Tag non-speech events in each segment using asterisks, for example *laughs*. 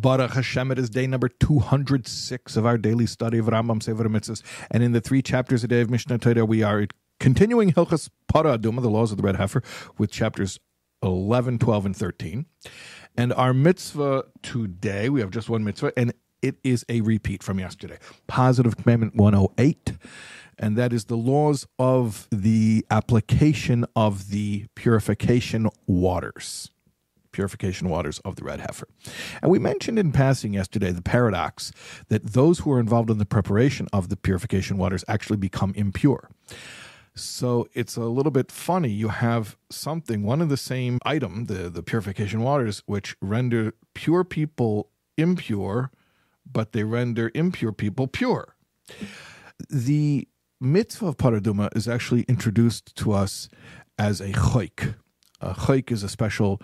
Baruch Hashem, it is day number 206 of our daily study of Rambam Sefer HaMitzvos. And in the three chapters a day of Mishneh Torah, we are continuing Hilchas Para Aduma, the laws of the red heifer, with chapters 11, 12, and 13. And our mitzvah today, we have just one mitzvah, and it is a repeat from yesterday. Positive Commandment 108, and that is the laws of the application of the purification waters purification waters of the red heifer. And we mentioned in passing yesterday the paradox that those who are involved in the preparation of the purification waters actually become impure. So it's a little bit funny. You have something, one of the same item, the, the purification waters, which render pure people impure, but they render impure people pure. The mitzvah of paraduma is actually introduced to us as a choik. A choik is a special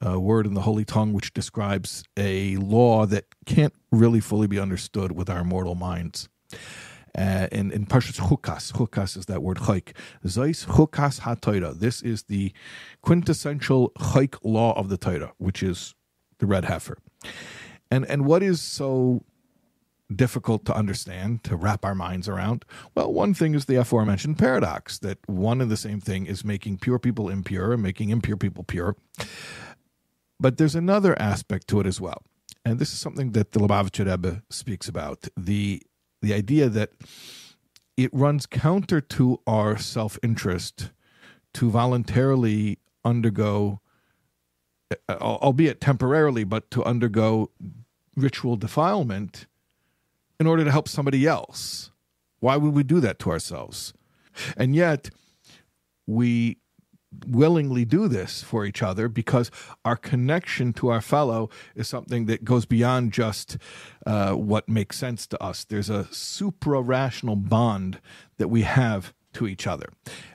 a word in the Holy Tongue which describes a law that can't really fully be understood with our mortal minds. Uh, in in Parshas Chukas, Chukas is that word chayk. Zeis Chukas HaTorah. This is the quintessential chayk law of the Torah, which is the red heifer. And and what is so difficult to understand, to wrap our minds around? Well, one thing is the aforementioned paradox that one and the same thing is making pure people impure and making impure people pure. But there's another aspect to it as well. And this is something that the Lubavitcher Rebbe speaks about the, the idea that it runs counter to our self interest to voluntarily undergo, albeit temporarily, but to undergo ritual defilement in order to help somebody else. Why would we do that to ourselves? And yet, we willingly do this for each other because our connection to our fellow is something that goes beyond just uh, what makes sense to us. There's a supra rational bond that we have to each other,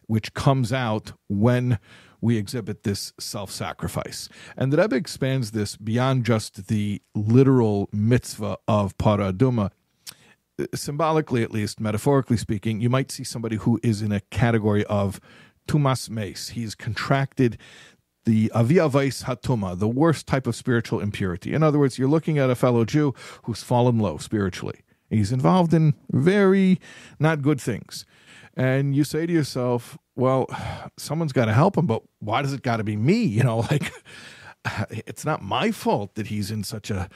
which comes out when we exhibit this self sacrifice. And the Rebbe expands this beyond just the literal mitzvah of paraduma symbolically at least, metaphorically speaking, you might see somebody who is in a category of tumas meis. He's contracted the avia aviavais hatuma, the worst type of spiritual impurity. In other words, you're looking at a fellow Jew who's fallen low spiritually. He's involved in very not good things. And you say to yourself, well, *sighs* someone's got to help him, but why does it got to be me? *laughs* You know, like *sighs* it's not my fault that he's in such a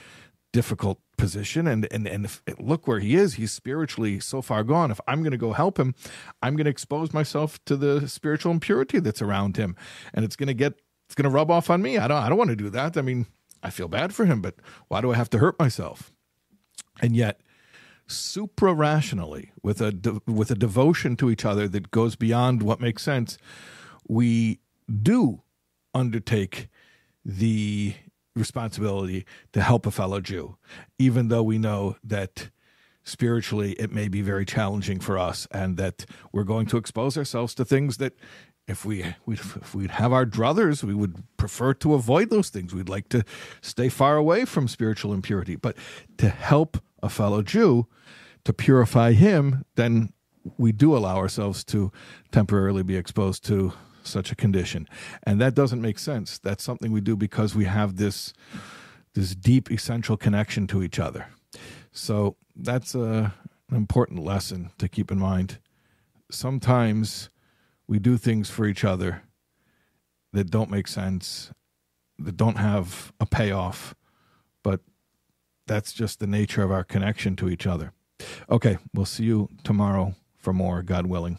difficult position. And and and if, look where he is. He's spiritually so far gone. If i'm going to go help him i'm going to expose myself to the spiritual impurity that's around him. And it's going to get it's going to rub off on me. I don't i don't want to do that. I mean i feel bad for him but why do i have to hurt myself? And yet supra rationally with a de- with a devotion to each other that goes beyond what makes sense we do undertake the responsibility to help a fellow Jew, even though we know that spiritually it may be very challenging for us and that we're going to expose ourselves to things that if we we'd, if we'd have our druthers, we would prefer to avoid those things. We'd like to stay far away from spiritual impurity. But to help a fellow Jew, to purify him, then we do allow ourselves to temporarily be exposed to such a condition. And that doesn't make sense. That's something we do because we have this this deep essential connection to each other. So that's a, an important lesson to keep in mind. Sometimes we do things for each other that don't make sense, that don't have a payoff, but that's just the nature of our connection to each other. Okay, we'll see you tomorrow for more, God willing.